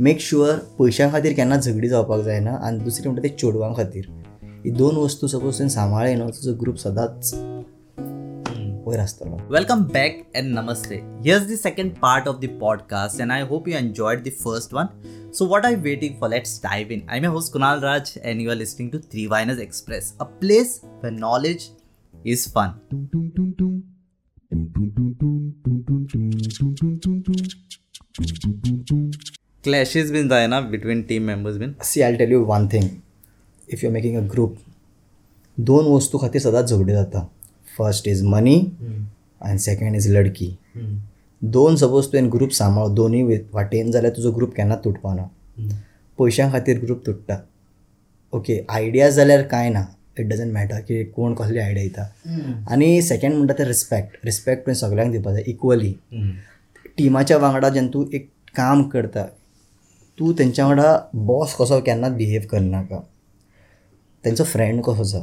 Make sure पैशां खातीर केन्ना झगडी जावपाक जायना आनी दुसरें म्हणटा ते चेडवां खातीर. ही दोन वस्तू सपोज तुवें सांबाळ्ळे न्हू तुजो ग्रूप सदांच वयर आसतलो. Welcome back and Namaste. Here's the second part of the podcast and I hope you enjoyed the first one so what I waiting for let's dive in I me host Kunal Raj and you are listening to three wines express a place the knowledge is fun Clashes been जायना between team members been. See I tell you one thing if you making a group दोन वस्तू खातीर सदांच झगडी जाता. First is मनी आनी second is लडकी. दोन सपोज तुवें ग्रूप सांबाळ दोनूय वाटेन जाल्यार तुजो ग्रूप केन्नाच तुटपाना पयशां खातीर ग्रूप तुट्टा. ओके आयडियाज जाल्यार कांय ना? इट डजंट मॅटर की कोण कसली आयडिया दिता आनी सेकंड म्हणटा ते रिस्पेक्ट रिस्पेक्ट तुवें सगळ्यांक दिवपा जाय इक्वली टिमाच्या वांगडा जेन्ना तूं एक काम करता तूं तेंच्या वांगडा बॉस कसो केन्नाच बिहेव करनाका तेंचो फ्रेंड कसो जा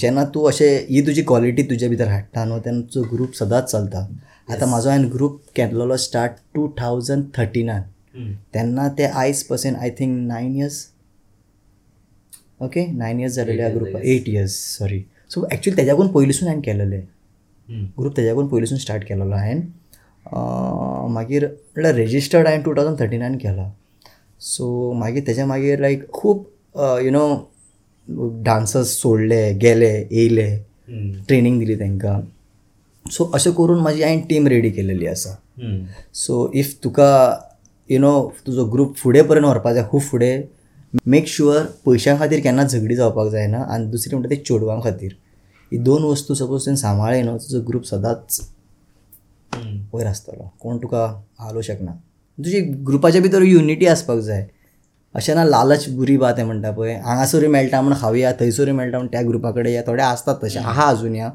जेन्ना तूं अशें ही तुजी क्वॉलिटी तुजे भितर हाडटा न्हू तेन्ना तुजो ग्रूप सदांच चलता. आतां म्हाजो हांवें ग्रूप केल्लो स्टार्ट टू थावजंड थर्टिनान तेन्ना ते आयज percent I think nine years okay nine years जालेले ह्या ग्रुपाक eight years sorry so actually तेज्याकून पयलींसून हांवें केलेले ग्रूप तेज्याकून पयलींसून स्टार्ट केलेलो हांवें मागीर म्हणल्यार रेजिस्टर्ड हांवें टू थावजंड थर्टिनान केला. सो मागीर तेज्या मागीर लायक खूब यु नो डान्सर्स सोडले गेले येयले ट्रेनींग दिली तांकां सो अशें करून म्हाजी हांवें टीम रेडी केलेली आसा सो इफ तुका यु नो तुजो ग्रूप फुडें पर्यंत व्हरपा जाय खूब फुडें मेक शुअर पयशां खातीर केन्ना झगडी जावपाक जायना आनी दुसरी म्हणटा ते चेडवां खातीर. ही दोन वस्तू सपोज तुवें सांबाळ्ळी न्हू तुजो ग्रूप सदांच वयर आसतलो. कोण तुका हालोवं शकना. तुजी ग्रुपाच्या भितर युनिटी आसपाक जाय. अशें ना लालच बुरी बात आहे म्हणटा पळय. हांगासरूय मेळटा म्हण खावया थंयसरूय मेळटा म्हण त्या ग्रुपा कडेन या. थोडे आसतात तशे. आहा अजून या.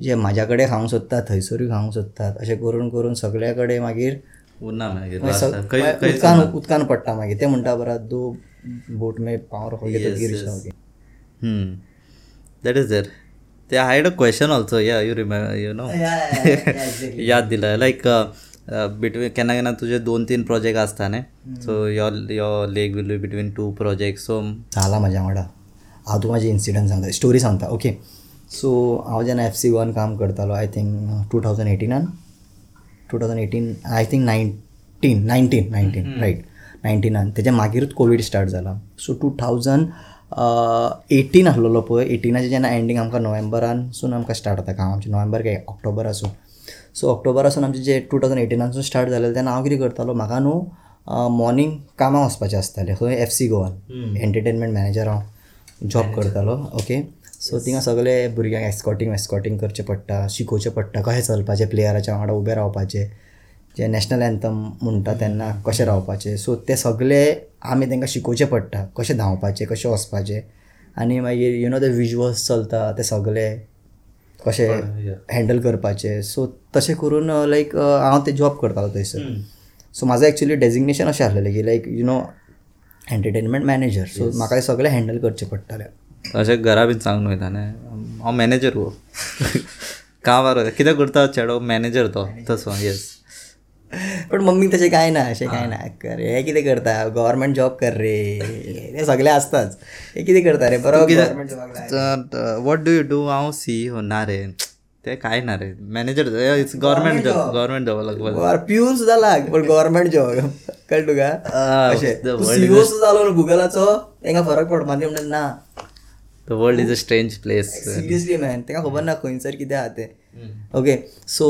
जे म्हाज्या कडेन खावंक सोदतात थंयसरूय खावंक सोदतात. अशें करून करून सगळे कडेन मागीर उदकान. उदकान पडटा मागीर. ते म्हणटा बरा दो बोट मे पावर तो is there. They I had a question also. Yeah, you remember, you know. याद दिलं. लाईक बिटवीन केन्ना केन्ना तुजे दोन तीन प्रोजेक्ट आसता न्ही so your your leg will be between two project so जाला म्हाज्या वांगडा हांव तुका म्हाजी इन्सिडंट सांगता स्टोरी सांगता ओके सो हांव जेन्ना एफ सी वन काम करतालो I think two thousand एटिनान two thousand eighteen I think nineteen nineteen nineteen right नायन्टीनान तेच्या मागीरूच कोवीड स्टार्ट जाला सो टू थावजंड एटीन आसलेलो पळय एटिनाचे जेन्ना एंडींग आमकां नोव्हेंबरानसून आमकां स्टार्ट जाता काम आमचें नोव्हेंबर काय ऑक्टोबर आसूं सो ऑक्टोबरासून आमचें जे टू थावजंड एटिनासून स्टार्ट जालेलें तेन्ना हांव कितें करतालो? म्हाका न्हू मॉर्निंग कामां वचपाचें आसतालें. खंय? F C Goan entertainment manager हांव जॉब करतालो ओके सो थिंगा सगळे भुरग्यांक एस्कॉटींग वेस्कॉटींग करचें पडटा शिकोवचें पडटा कशें चलपाचें प्लेयराच्या वांगडा उबें रावपाचें जे नॅशनल एंथम म्हणटा तेन्ना कशें रावपाचें. सो ते सगळे आमी तांकां शिकोवचें पडटा कशें धांवपाचें कशें वचपाचें आनी मागीर यु नो ते विज्युअल्स चलता ते सगळे कशें हँडल करपाचें. सो तशें करून लायक हांव ते जॉब करतालो थंयसर सो म्हाजो एक्चुली डेजिग्नेशन अशें आसलेलें की like you know entertainment manager so म्हाका हे सगळें हँडल करचें पडटालें. अशें घरा बीन सांगून वयता न्ही हांव मॅनेजर कामार वयता कितें करता? चेडो मॅनेजर तो तसो येस पण मम्मी तशें कांय ना अशें कांय ना. कर हे कितें करता? गव्हर्मेंट जॉब कर रे. ते सगळे आसताच हे कितें करता रे? बरो government job what do you do हांव सी हो ना रे ते काय ना रे? Manager it's government job government job लागपाक पिऊन सुद्धा लाग पण गव्हर्मेंट जॉब कळ तुका? world CEO सुद्धा जालो गुगलाचो तांकां फरक पडपा न्ही म्हणटा ना. The world is a strange place seriously man तांकां खबर ना खंयसर कितें आहा तें. ओके सो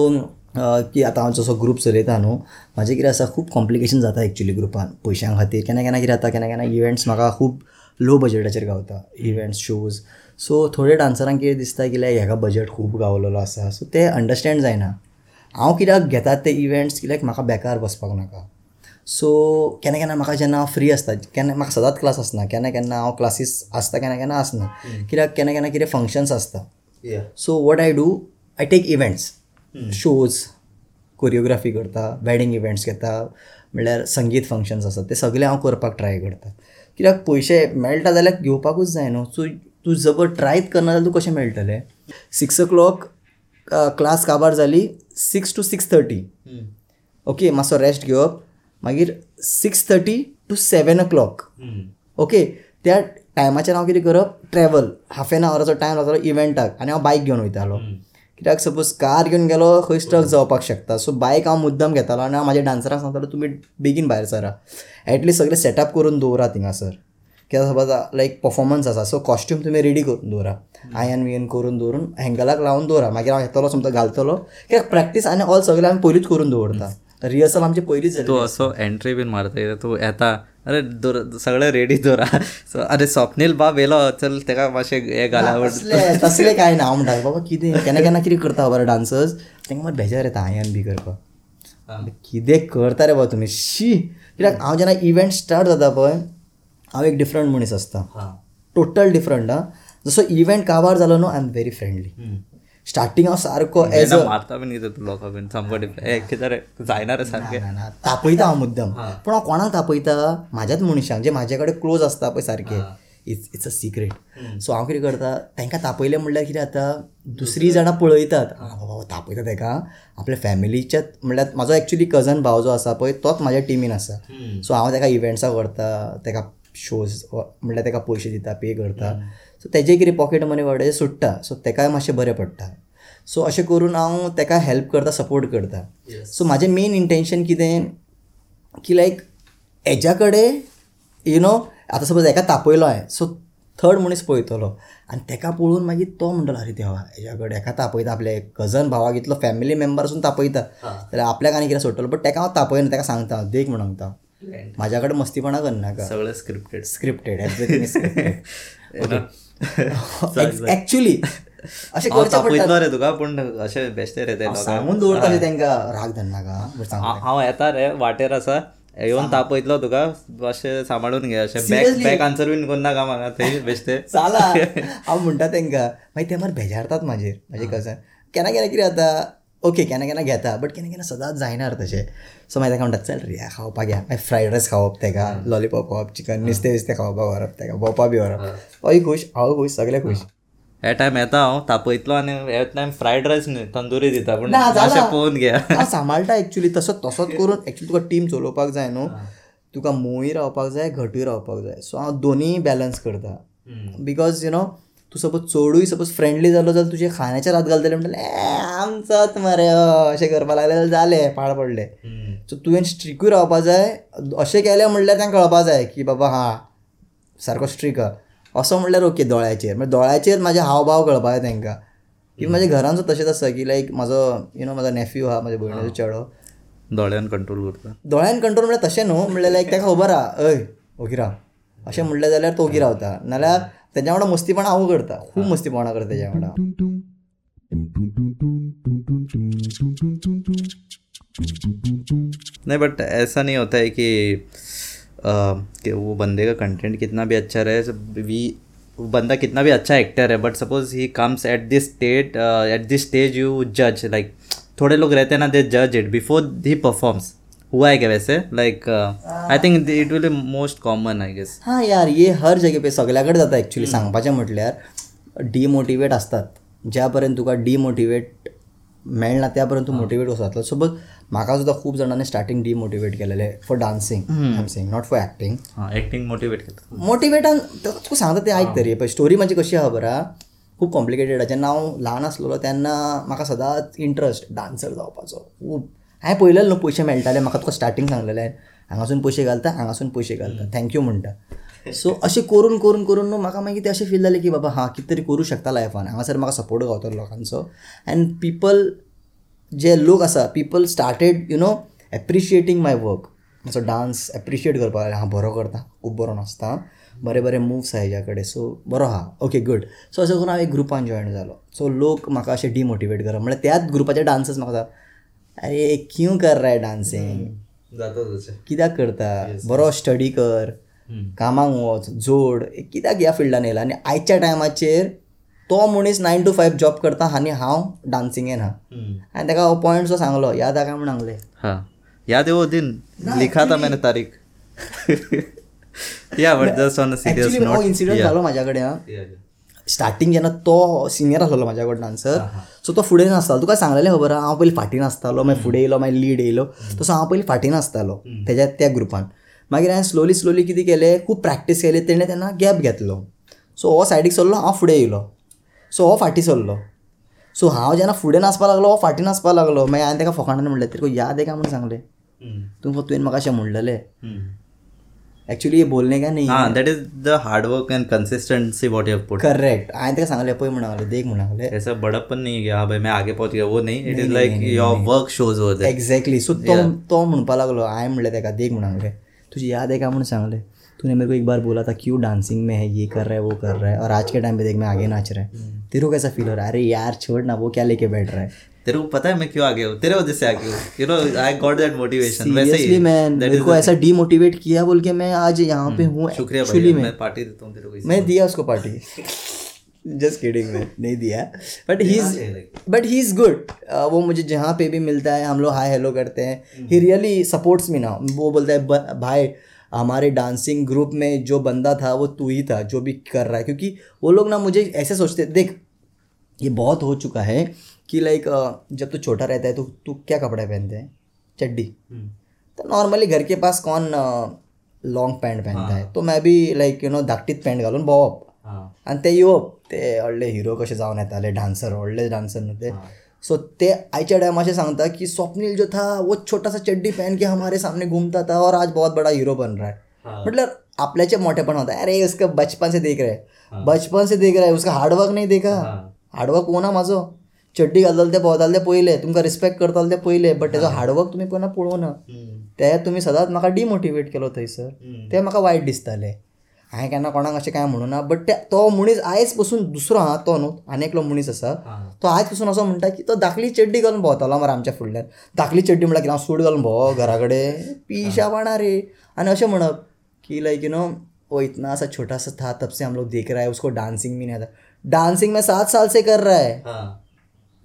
की आतां हांव जसो ग्रूप चलयता न्हू म्हाजें कितें आसा खूब कॉम्प्लिकेशन जाता एक्चुली ग्रुपान पयशां खातीर केन्ना केन्ना कितें जाता केन्ना केन्ना इव्हेंट्स म्हाका खूब लो बजेटाचेर गावता. इव्हेंट्स शोज सो थोड्या डान्सरांक कितें दिसता की लायक हेका बजेट खूब गावलेलो आसा. सो ते अंडरस्टँड जायना. हांव कित्याक घेतात ते इव्हेंट्स कित्याक म्हाका बेकार बसपाक नाका. सो केन्ना केन्ना म्हाका जेन्ना हांव फ्री आसता केन्ना म्हाका सदांच क्लास आसना. केन्ना केन्ना हांव क्लासीस आसता केन्ना केन्ना आसना. कित्याक केन्ना केन्ना कितें फंक्शन्स आसता. So what I do I take events shows choreography करता वॅडींग इव्हेंट्स घेता म्हणल्यार संगीत फंक्शन्स आसात ते सगळे हांव करपाक ट्राय करता. कित्याक पयशे मेळटा जाल्यार घेवपाकूच जाय न्हू. सो तूं जबर ट्रायच करना जाल्यार तूं कशें मेळटलें? सिक्स ओ क्लॉक क्लास काबार जाली six two six thirty okay मातसो रेस्ट घेवप. मागीर six thirty two seven o'clock okay त्या टायमाचेर हांव कितें करप? ट्रॅवल हाफ एन आवराचो टायम लागतालो इव्हेंटाक आनी हांव बायक घेवन वयतालो. कित्याक सपोज कार घेवन गेलो खंय स्ट्रक जावपाक शकता सो बायक हांव मुद्दम घेतालो आनी हांव म्हाज्या डान्सराक सांगतालो तुमी बेगीन भायर सरा एटलीस्ट सगळें सेटअप करून दवरात थिंगासर कित्याक सपोज लायक परफॉर्मन्स आसा सो कॉस्ट्यूम तुमी रेडी करून दवरा आयन वियन करून दवरून हँगलाक लावन दवरा मागीर हांव येतलो समजा घालतलो. कित्याक प्रॅक्टीस आनी ऑल सगळें आमी पयलींच करून दवरता रिहर्सल आमची पयलींच तू असो एंट्री बीन मारता तू येता अरे दोर सगळें रेडी दवरा सो अरे स्वप्नील बाब येलो चल तेका मातशें हे घाला तसले कांय ना हांव म्हणटा बाबा कितें केन्ना केन्ना कितें करता खबर डान्सर्स तांकां मात बेजार येता आयन बी करपाक कितें करता रे बाबा तुमी शी. कित्याक हांव जेन्ना इव्हेंट स्टार्ट जाता पळय हांव एक डिफरंट मनीस आसता. टोटल डिफरंट हा. जसो इव्हेंट काबार जालो न्हू I am very friendly starting हांव सारको एज मारता बीन कितें लोकां बीन सामको हे कितें जायना रे सारकें तापयता हांव मुद्दम. पूण हांव कोणाक तापयता म्हाज्याच मनशांक जे म्हाजे कडेन क्लोज आसता पळय सारके it's it's a secret so हांव कितें करता? तांकां तापयलें म्हणल्यार कितें जाता दुसरी जाणां पळयतात. बाबा तापयता ताका आपल्या फॅमिलीच्याच म्हणल्यार म्हाजो एक्चुली कजन भाव जो आसा पळय तोच म्हाज्या टिमीन आसा सो हांव ताका इव्हेंट्साक व्हरता ताका शोज म्हणल्यार ताका पयशे दिता पे करता सो तेजे कितें पॉकेट मनी वाडे सुट्टा. सो ताकाय मातशें बरें पडटा. सो अशें करून हांव ताका हेल्प करता सपोर्ट करता. सो म्हाजें मेन इंटेंशन कितें? की लायक हेज्या कडेन यु नो आतां सपोज हेका तापयलो हांवें. सो थर्ड मनीस पळयतलो. आनी ताका पळोवन मागीर तो म्हणटलो अरे देवा हेज्या कडेन हेका तापयता आपले कजन भावाक इतलो फॅमिली मेंबर आसून तापयता. जाल्यार आपल्याक आनी कितें सोडटलो बट ताका हांव तापयना ताका सांगता देख म्हणून सांगता. म्हाज्या कडेन मस्तीपणा करनाका. सगळें स्क्रिप्टेड स्क्रिप्टेड एक्चुली अशें करचें पडटा तापयतलो रे तुका पूण अशें बेश्टे रे ते सांगून दवरता अशें तांकां राग धरनाका बट सांग हांव येता रे वाटेर आसा येवन तापयतलो तुका अशें सांबाळून घे अशें बॅक बॅक आन्सर बीन करनाका म्हाका थंय बेश्टे चला. हांव म्हणटा तांकां मागीर ते मार बेजारतात म्हाजेर म्हाजे कजन केन्ना केन्ना कितें जाता ओके केन्ना केन्ना घेता? बट केन्ना केन्ना सदांच जायना तशें. सो मागीर ताका म्हणटा चल रे खावपाक या मागीर फ्रायड रायस खावप ताका लॉलीपॉप खावप चिकन नुस्तें विस्तें खावपाक व्हरप ताका भोंवपा बी व्हरप. तोय खूश हांव खूश सगळे खूश. हे. टायम येता हांव तापयतलो आनी हे टायम फ्रायड रायस न्ही तंदुरी दिता पूण. मातशें पळोवन घे सांबाळटा एक्चुली तसो तसोच करून एक्चुली तुका टीम चलोवपाक जाय न्हू. तुका मोवूय रावपाक जाय घटूय रावपाक जाय. सो हांव दोनीय बॅलन्स करता. बिकॉज यु नो तूं सपोज चडूय सपोज फ्रेंडली जालो जाल्यार तुजे खाण्याचेर हात घालतले म्हणटले आमचोच मरे हय, अशें करपाक लागले जाल्यार जालें पाड पडले. सो तुवें स्ट्रिकूय रावपाक जाय अशें केलें म्हणल्यार तांकां कळपाक जाय की बाबा हा सारको स्ट्रीक हा असो म्हणल्यार ओके दोळ्याचेर म्हणजे दोळ्याचेर म्हाजे हावभाव कळपाक जाय तांकां की म्हाज्या घरांचो तशेंच आसा की लायक म्हाजो यु नो म्हाजो नेफ्यू आहा म्हाज्या भयणीचो चेडो. दोळ्यान कंट्रोल करता. दोळ्यान कंट्रोल म्हणल्यार तशें न्हू म्हणल्यार लायक ताका खबर आहा अय ओगी राव. अशें म्हणलें जाल्यार तो ओगी रावता. नाल्यार तेज्या वांगडा मस्तीपणा हांव करता खूब मस्तीपणा करता वांगडा नहीं बट ऐसा नहीं होता है कि अ, कि वो बंदे का कंटेंट कितना भी अच्छा रहे वी वो बंदा कितना भी अच्छा एक्टर है but suppose he comes at this state at this stage you जज लाइक थोड़े लोग रहते हैं ना दे जज इट बिफोर ही परफॉर्म्स हुआ है क्या वैसे? Like I think it will be most common I guess हां यार ये हर जगे पे सगल्या कडेन जाता एक्चुली सांगपाचें म्हटल्यार डिमोटिवेट असतात. ज्या पर्यंत तुका डिमोटिवेट मेळना त्या पर्यंत तूं मोटिवेट कसो जातलो सपोज म्हाका सुद्दां खूब जाणांनी स्टार्टींग डिमोटिवेट केलेले for dancing I am saying not for acting हाँ एक्टिंग मोटिवेट करता मोटिवेटान तुका सांगता तें आयक तरी पळय स्टोरी म्हाजी कशी आहा बरा? खूब कॉम्प्लिकेटेड आहा. जेन्ना हांव ल्हान आसलेलो तेन्ना म्हाका सदांच इंट्रस्ट डान्सर जावपाचो. खूब हांवें पळयलेलो न्हू पयशे मेळटाले म्हाका तुका स्टार्टींग सांगलेलें. हांगासून पयशे घालता हांगासून पयशे घालता. थँक्यू म्हणटा. सो अशें करून करून करून न्हू म्हाका मागीर ते अशें फील जालें की बाबा हां कितें तरी करूं शकता लायफान हांगासर म्हाका सपोर्ट गावतलो लोकांचो. एन्ड पिपल जे लोक आसा people started you know appreciating my work असो डान्स एप्रिशिएट करपाक लागले. हां बरो करता. खूब बरो नाचता. बरे बरे मुव्स आहा हेज्या कडेन सो बरो आहा ओके गूड सो अशें करून हांव एक ग्रुपान जॉयन जालो सो लोक म्हाका अशे डिमोटिवेट करप. म्हणल्यार त्याच ग्रुपाचे डान्सर्स म्हाका अरे क्यों कर रहा है डान्सिंग कित्याक करता? बरो स्टडी कर. कामाक वच जोड. कित्याक ह्या फिल्डान येयला आनी आयच्या टायमाचेर तो मनीस नायन टू फायव जॉब करता आनी हांव डान्सिंगेन हा आनी ताका हो पॉयंट जो सांगलो याद आहा काय म्हण सांगलें हाँ. याद है वो दिन लिखा था मैंने तारीख. या but just on serious actually हो नोट इन्सिडंट जालो म्हाज्या कडेन हा. स्टार्टींग जेन्ना तो सिनियर आसलो म्हाज्या कडल्यान डान्सर सो तो फुडें नासतालो. तुका सांगलेलें खबर हांव पयलीं फाटीं नासतालो मागीर फुडें येयलो मागीर लीड येयलो तसो हांव पयलीं फाटीं नासतालो. तेज्या त्या ग्रुपान मागीर हांवें स्लोली स्लोली कितें केलें खूब प्रॅक्टीस केली तेणें तेन्ना गॅप घेतलो. सो हो सायडीक सरलो हांव फुडें येयलो सो हो फाटीं सरलो. सो हांव जेन्ना फुडें नाचपाक लागलो हो फाटीं नाचपाक लागलो. मागीर हांवें ताका फकाणान म्हणलें तेरे याद आहे का? म्हणून सांगलें. तूं तुवें म्हाका अशें म्हणलेलें एक्चुअली बोलणे का नाही हाँ that is the hard work and consistency what you put correct हांवें ताका सांगलें पळय म्हणून देख म्हणून ऐसा बड़प्पन नहीं है कि हाँ भाई मैं आगे पहुँच गया वो नहीं। It is like your work shows there exactly so तो तो म्हणपा लागलो हांवें म्हणलें ताका देख म्हणून तुझी याद है का म्हणून सांगले? तूने मेरे को एक बार बोला था क्यों डांसिंग में है? ये कर रहा है वो कर रहा है। और आज के टाइम पे देख मैं आगे नाच रहा है। तेरे को कैसा फील हो रहा है? अरे यार छोड़ ना वो क्या लेके बैठ रहा है? तेरे को पता है मैं क्यों आगे हूँ? तेरे वजह से आगे हूँ। You know I got that motivation वैसे ही मैं मेरे को ऐसा डीमोटिवेट किया बोल के मैं आज यहाँ पे हूँ शुक्रिया भाई मैं। पार्टी देता हूँ तेरे को मैं दिया उसको पार्टी जस्ट किडिंग में नहीं दिया। But he is but he is good वो मुझे जहाँ पे भी मिलता है हम लोग हाई हेलो करते हैं। ही रियली सपोर्ट्स मी ना वो बोलता है भाई हमारे डांसिंग ग्रुप में जो बंदा था वो तू ही था जो भी कर रहा है। क्योंकि वो लोग ना मुझे ऐसे सोचते देख ये बहुत हो चुका है कि लाइक जब तू छोटा रहता है तो तू क्या कपड़े पहनते हैं? चड्डी। तो नॉर्मली घर के पास कौन लॉन्ग पॅन्ट पहनता है? तो मैं भी लाईक यू नो धाकटीत पॅन्ट घालून भोंवप हाँ। आणि ते येवप ते व्हडले हिरो कशे जावन येताले डान्सर व्हडले डान्सर न्हू ते। सो ते आयच्या टायम अशें सांगता की स्वप्नील जो था वो छोटा सा चड्डी पहन के हमारे सामने घूमता था और आज बहुत बड़ा हीरो बन रहा है। मतलब आपल्याचे मोठेपण होता है। अरे उसका बचपन से देख रहे हैं। बचपन से देख रहा है। उसका हार्डवर्क नाही देखा। हार्डवर्क कोणा माझो? चड्डी घालताले ते भोंवताले ते पयले तुमकां रिस्पेक्ट करताले ते पयले बट तेजो हार्डवर्क तुमी कोणा पळोवना ते तुमी सदांच म्हाका डिमोटिवेट केलो थंयसर ते म्हाका वायट दिसताले. हांवें केन्ना कोणाक अशें कांय म्हणूं ना बट ते मनीस आयज पसून दुसरो आहा तो न्हू आनी एकलो मनीस आसा. तो आयज पसून असो म्हणटा की तो धाकली चड्डी घालून भोंवतालो मरे आमच्या फुडल्यान. धाकली चड्डी म्हळ्यार कितें हांव सूट घालून भोंव घरा कडेन. पिशा बाणा रे. आनी अशें म्हणप कि लाइक यू नो वो इतना सा छोटा सा था तब से हम लोग देख रहा है उसको डांसिंग भी नहीं आता. डांसिंग में सात साल से कर रहा है. हाँ.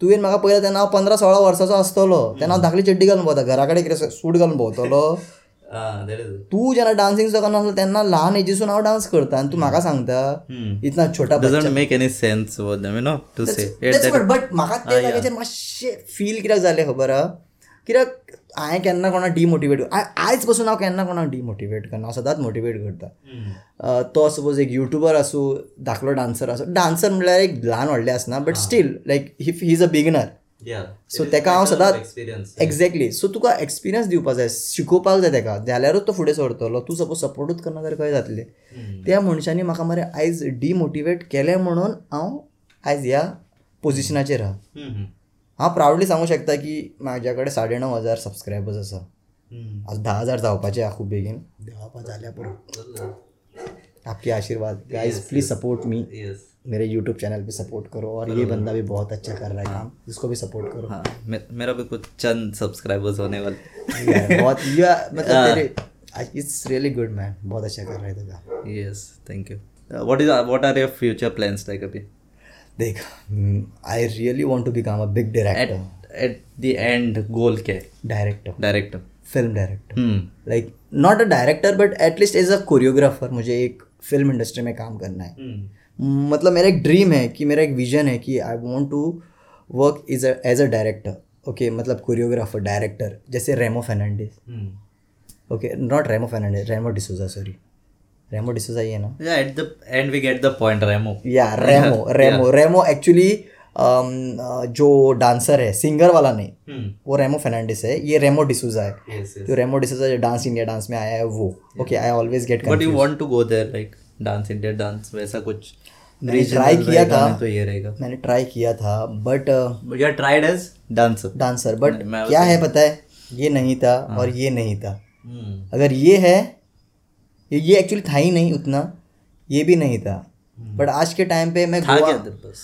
तुवें म्हाका पयलें तेन्ना हांव पंदरा सोळा वर्साचो आसतलो तेन्ना हांव धाकली चड्डी घालून भोंवता घरा कडेन कितें सूट घालून भोंवतलो तू जेन्ना डान्सिंग सुद्दां करनासलो तेन्ना ल्हान एजीसून हांव डान्स करता आनी तू म्हाका सांगता इतना छोटा say. it that बट म्हाका ते जाग्याचेर मातशें फील कित्याक जालें खबर आहा कित्याक हांवें केन्ना कोणाक डिमोटिवेट आयज पसून हांव केन्ना कोणाक डिमोटिवेट करना हांव सदांच मोटिवेट करता तो सपोज एक युट्यूबर आसूं धाकलो डान्सर आसूं डान्सर म्हणल्यार एक ल्हान व्हडलें आसना but still like if he is a beginner so तेका हांव सदांच एक्झॅक्टली सो तुका एक्सपिरियन्स दिवपाक जाय शिकोवपाक जाय तेका जाल्यारूच तो फुडें सरतलो तू सपोज सपोर्टूच करना जाल्यार खंय जातलें? त्या मनशांनी म्हाका मरे आयज डिमोटिवेट केलें म्हणून हांव आयज ह्या पोजिशनाचेर आहा हांव प्रावडली सांगूंक शकता की म्हाज्या कडेन साडे णव हज़ार सबस्क्रायबर्स आसा हम्म. आज धा हज़ार जावपाचे आहा खूब बेगीन. जाल्या पुरो आपके आशीर्वाद. गाइस प्लीज़ सपोर्ट मी मेरे यूट्यूब चैनल पे सपोर्ट करो और ये बंदा भी बहुत अच्छा कर रहा है काम. इसको भी सपोर्ट करो. हाँ मे, मेरा भी कुछ चंद सब्सक्राइबर्स होने वाले. बहुत या मतलब इट्स रियली गुड मैन बहुत अच्छा कर रहा है तेरा. Yes thank you. Uh, what is what are your future plans अभी? देख I really want to become a big director at the end goal क्या है? Director film director like not a director but at least as a choreographer मुझे एक film industry में काम करना है. हम्म मतलब मेरा एक ड्रीम है कि मेरा एक विजन है कि I want to work is as a director okay मतलब कोरियोग्राफर डायरेक्टर जैसे Remo Fernandes okay not Remo Fernandes Remo D'Souza sorry Remo D'Souza ही है ना yeah at the end we get the point Remo. या Remo Remo Remo actually जो dancer है singer वाला नहीं हम्म वो रेमो फर्नांडिस है ये रेमो डिसूजा है। Yes yes. जो रेमो डिसूजा जो डांस इंडिया डांस में आया है वो okay I always get but you want to go there like dance India dance वैसा कुछ मैंने try किया था। तो ये रहेगा। मैंने ट्राई किया था but you are tried as dancer dancer but क्या है पता है? ये नहीं था हाँ। और ये नहीं था। हम्म अगर ये है ये- ये एक्चुअली था ही नहीं उतना ये भी नहीं था। बट आज के टाइम पे मैं हम्म। था क्या पास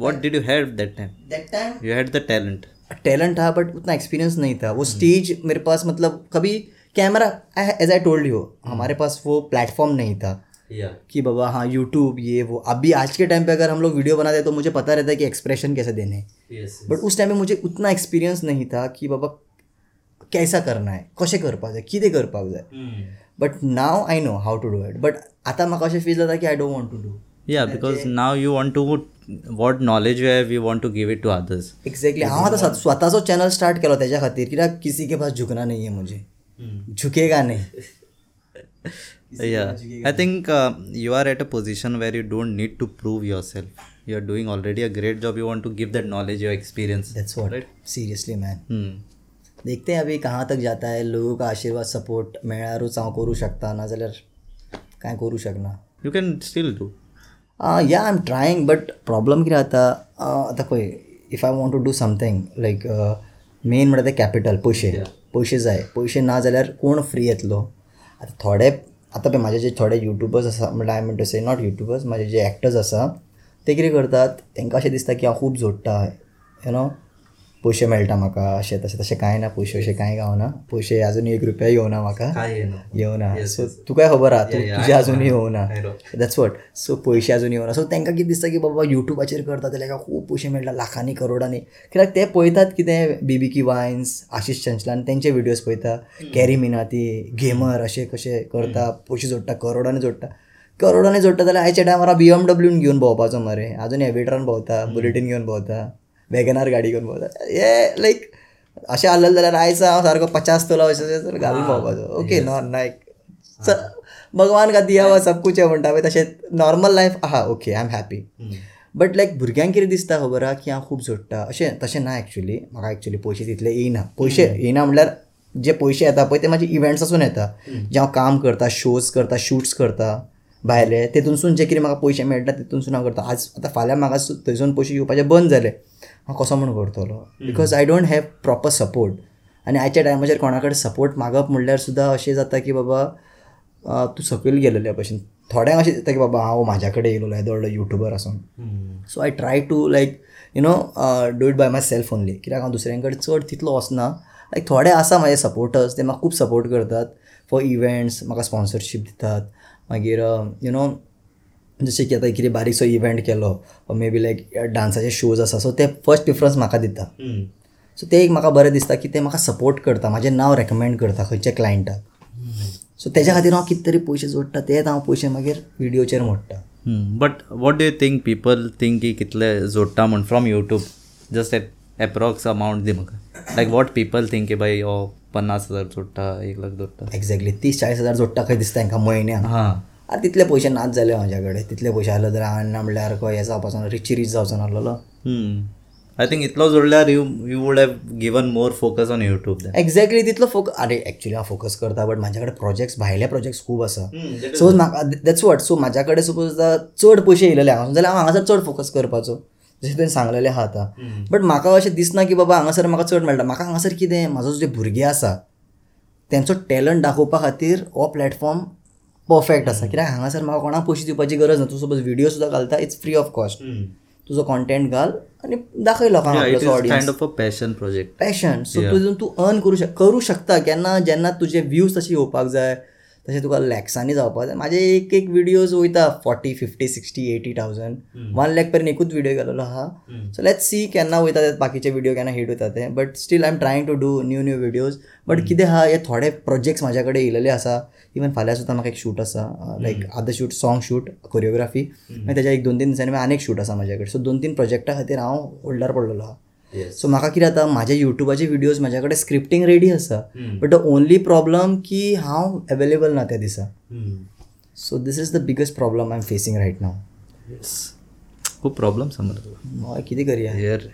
what did you have that time? That time you had the talent. Talent था बट उतना एक्सपीरियंस नहीं था। वो स्टेज मेरे पास मतलब कभी camera as I told you हमारे पास वो प्लेटफॉर्म नहीं था। Yeah. कि बाबा हाँ यूट्यूब ये वो। अभी आज के टाइम पे अगर हम लोग वीडियो बनाते हैं तो मुझे पता रहता है कि एक्सप्रेशन कैसे देने। हैं yes. बट उस टाइम में मुझे उतना एक्सपीरियंस नहीं था कि बाबा कैसा करना है कशें करपाक जाय कितें करपाक जाय Hmm. But now I know how to do it but आतां म्हाका अशें फील जाता की I don't want to do या because now you want to what knowledge you have you want to give it to others exactly हांव आतां स्वत- स्वताचो चॅनल स्टार्ट केलो त्याच्या खातीर कित्याक किसी के पास झुकना नाही आहे मुझे झुकेगा नाही. yeah. i think uh, you are at a position where you don't need to prove yourself. You are doing already a great job. You want to give that knowledge your experience. That's what seriously man hmm. देखते हैं अभी कहाँ तक जाता है। लोगों का आशीर्वाद सपोर्ट मेळ्ळारूच हांव करूं शकता नाजाल्यार कांय करूं शकना। You can still do. या I am trying but problem कितें जाता आतां पळय if I want to do something like main म्हणटा तें कॅपिटल पयशे पयशे जाय. पयशे ना जाल्यार कोण फ्री येतलो? आतां थोडे आतां पळय म्हाजे जे थोडे युट्यूबर्स आसा म्हणल्यार आय म्हणटा से नॉट युट्यूबर्स म्हाजे जे एक्टर्स आसा ते कितें करतात? तांकां अशें दिसता की हांव खूब जोडटा यू नो पयशे मेळटा म्हाका अशें तशें तशें कांय ना पयशे अशें कांय गावना. पयशे आजून एक रुपया येवना म्हाका येवना? सो तुकाय खबर आहा तूं तुजें आजून येवना. दॅट्स वॉट सो पयशे आजून येवना. सो तांकां कितें दिसता की बाबा युट्यूबाचेर करता ताका खूब पयशे मेळटा लाखांनी करोडांनी. कित्याक ते पळयतात कितें बीबी की वायन्स आशिश चंचलान तेंचे विडियोज पळयता. कॅरी मिनाती गेमर अशे कशे करता पयशे जोडटा करोडांनी जोडटा. करोडांनी जोडटा जाल्यार आयच्या टायमार बी एम डब्ल्यून घेवन भोंवपाचो मरे. आजून एविटरान भोंवता बुलेटीन घेवन भोंवता. वॅगनार गाडी घेवन भोंवता हे लायक अशें आहलें जाल्यार आयज हांव सारको पचास तोला अशें घालून भोंवपाचो ओके नॉ लायक च भगवान का दिया वा सब कुछ म्हणटा पळय तशें नॉर्मल लायफ आहा okay I am happy but like भुरग्यांक कितें दिसता खबर आहा की हांव खूब जोडटा. अशें तशें ना एक्चुली म्हाका एक्चुली पयशे तितले येयना पयशे येयना म्हणल्यार जे पयशे येता पळय ते म्हाजे इव्हेंट्सासून येता जे हांव काम करता शोज करता शूट्स करता भायले तेतूनसून जे कितें म्हाका पयशे मेळटा तितूनसून हांव करता. आज आतां फाल्यां म्हाका थंयसून पयशे येवपाचे बंद जाले हांव कसो म्हूण करतलो? Because I don't have proper support आनी आयच्या टायमाचेर कोणा कडेन सपोर्ट मागप म्हणल्यार सुद्दां अशें जाता की बाबा तूं सकयल गेलेल्या भशेन. थोड्यांक अशें दिसता की बाबा हांव म्हाज्या कडेन येयलो येदो व्हडलो युट्यूबर आसून. So I try to like you know do it by myself only कित्याक हांव दुसऱ्यां कडेन चड तितलो वचना लायक थोडे आसा म्हाजे सपोर्टर्स ते म्हाका खूब सपोर्ट करतात. फॉर इव्हेंट्स म्हाका स्पॉन्सरशीप दितात. मागीर यू नो जशें की आतां कितें बारीकसो इव्हेंट केलो. मे बी लायक डान्साचे शोज आसा सो ते फर्स्ट प्रिफरन्स म्हाका दिता. सो ते एक म्हाका बरें दिसता की ते म्हाका सपोर्ट करता. म्हाजें नांव रेकमेंड करता खंयच्या क्लायंटाक सो तेज्या खातीर हांव कितें तरी पयशे जोडटा तेच हांव पयशे मागीर व्हिडिओचेर मोडटा. But what do you think people think की कितले जोडटा म्हण from YouTube just at approx amount दी म्हाका लायक वॉट पीपल थिंक की बाय हो पन्नास हजार जोडटा एक लाख जोडटा. एक्झॅक्टली तीस चाळीस हजार जोडटा खंय दिसता तांकां म्हयन्याक हां. तितले पयशे नाच जाले म्हाज्या कडेन तितले पयशे आहले जाल्यार हांवें ना म्हणल्यार खंय हें जावपाचो ना रिची रीच जावचो नासलो आय थिंक इतलो जोडल्यार you you would have given more focus on YouTube exactly तितलो फोकस अरे एक्चुली हांव फोकस करता बट म्हाज्या कडेन प्रोजेक्ट्स भायले प्रोजेक्ट्स खूब आसा सो म्हाका दॅट्स वॉट सो म्हाज्या कडेन सपोज चड पयशे येयलेले हांगा जाल्यार हांव हांगासर चड फोकस करपाचो. जशें तुवें सांगलेलें आहा आतां. बट म्हाका अशें दिसना की बाबा हांगासर म्हाका चड मेळटा. म्हाका हांगासर कितें? म्हाजो जे भुरगे आसा तेंचो टॅलंट दाखोवपा खातीर हो प्लॅटफॉर्म परफेक्ट आसा कित्याक हांगासर म्हाका कोणाक पयशे दिवपाची गरज ना तूं सपोज व्हिडिओ सुद्दां घालता इट्स फ्री ऑफ कॉस्ट तुजो कॉन्टेंट घाल आनी दाखय लोकांक audience of a passion project passion so तुजून तूं अर्न करू शक करू शकता केन्ना जेन्ना तुजे व्ह्यूज तशे येवपाक जाय तशें तुका लॅक्सांनी जावपाक जाय. म्हाजे एक एक व्हिडियोज वयता forty fifty sixty eighty thousand one lakh पर्यंत एकूच व्हिडिओ गेलेलो आहा सो लेट सी केन्ना वयता ते बाकीचे व्हिडिओ केन्ना हिट वयता ते. But still I am trying to do new new videos but कितें आहा हे थोडे प्रोजेक्ट्स म्हाज्या कडेन येयलेले आसा इवन फाल्यां सुद्दां म्हाका एक शूट आसा लायक आदर शूट सॉंग शूट कोरियोग्राफी मागीर तेच्या एक दोन तीन दिसांनी मागीर आनी एक शूट आसा म्हाज्या कडेन सो दोन तीन प्रोजेक्टा खातीर हांव होल्डार पडलेलो आहा. सो म्हाका कितें जाता म्हाज्या युट्यूबाचे व्हिडियोज म्हाज्या कडेन स्क्रिप्टींग रेडी आसा बट द ओनली प्रॉब्लम की हांव अवेलेबल ना त्या दिसा. So this is the biggest problem I am facing right now खूप प्रॉब्लम हय कितें करया हियर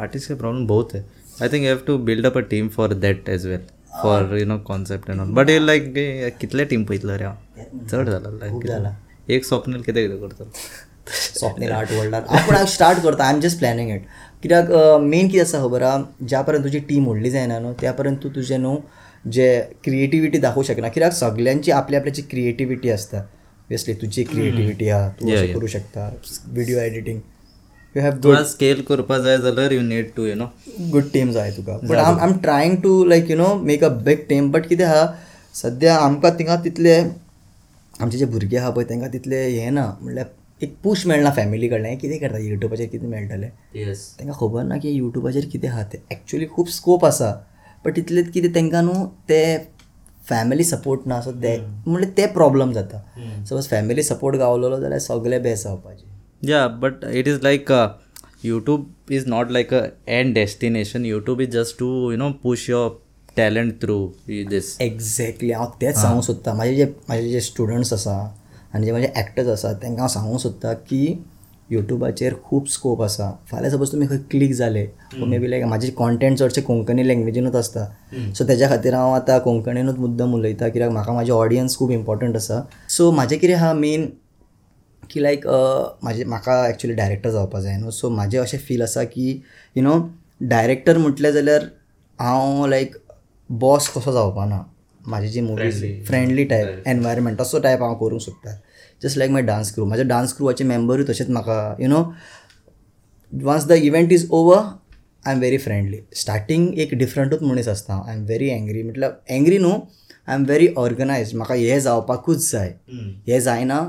आर्टिस्ट का प्रॉब्लम बहुत है I think you have to build up a team for that as well for you know concept and all but हे like कितले team पळयतलो रे हांव चड जाला लायक जाला. एक स्वप्नील कितें कितें करतलो स्वप्नील आर्ट वर्ल्डार पूण हांव स्टार्ट करता. I am just planning it कित्याक मेन कितें आसा खबर आहा ज्या पर्यंत तुजी टीम व्हडली जायना न्हू त्या पर्यंत तूं तुजें न्हू जे क्रिएटिविटी दाखोवं शकना कित्याक सगल्यांची आपली आपल्याची क्रिएटिविटी आसता ऑब्वियसली तुजी क्रिएटिविटी आहा तूं अशें करूं शकता. व्हिडिओ एडिटींग यू हॅव तुका स्केल करपा जाय जाल्यार you need to you know good team जाय तुका. But I am trying to like you know make a big team but कितें आहा सद्या आमकां थिंगा तितले आमचे जे भुरगे आहा पळय तांकां तितले हें ना म्हणल्यार एक पूश मेळना फॅमिली कडल्यान. कितें करता? युट्यूबाचेर कितें मेळटलें? येस तांकां खबर ना की युट्यूबाचेर कितें आहा तें. एक्चुली खूब स्कोप आसा. बट तितलें कितें तांकां न्हू ते फॅमिली सपोर्ट ना सो ते म्हणल्यार ते प्रॉब्लम जाता. सपोज फॅमिली सपोर्ट गावलेलो जाल्यार सगळे बेस्ट जावपाचे या but it is like YouTube is not like a end destination YouTube is just to you know push your talent through this exactly हांव तेच सांगूंक सोदतां म्हाजे जे म्हाजे जे स्टुडंट्स आसा आनी जे म्हाजे एक्टर्स आसा तांकां हांव सांगूंक सोदतां की युट्यूबाचेर खूब स्कोप आसा फाल्यां सपोज तुमी खंय क्लिक जाले मे बी लायक म्हाजे कॉन्टेंट चडशे कोंकणी लँग्वेजीनूच आसता सो तेज्या खातीर हांव आतां कोंकणीनूच मुद्दम उलयता कित्याक म्हाका म्हाजे ऑडियन्स खूब इम्पॉर्टंट आसा सो म्हाजें कितें आहा मेन की लायक म्हाजे म्हाका एक्चुली डायरेक्टर जावपा जाय न्हू? सो म्हाजें अशें फील आसा की यू नो डायरेक्टर म्हटलें जाल्यार हांव लायक बॉस कसो जावपा ना? म्हाजी जी मुवीज फ्रेंडली टायप एनवायरमेंट असो टायप हांव करूंक सोदता just like my dance crew म्हाज्या डान्स क्रूवाचे मेंबरूय तशेंच म्हाका you know once the event is over I am very friendly starting एक डिफरंटूच मनीस आसता आय एम व्हेरी एंग्री म्हटल्यार एंग्री न्हू? आय एम व्हेरी ऑर्गनायज म्हाका हें जावपाकूच जाय. हें जायना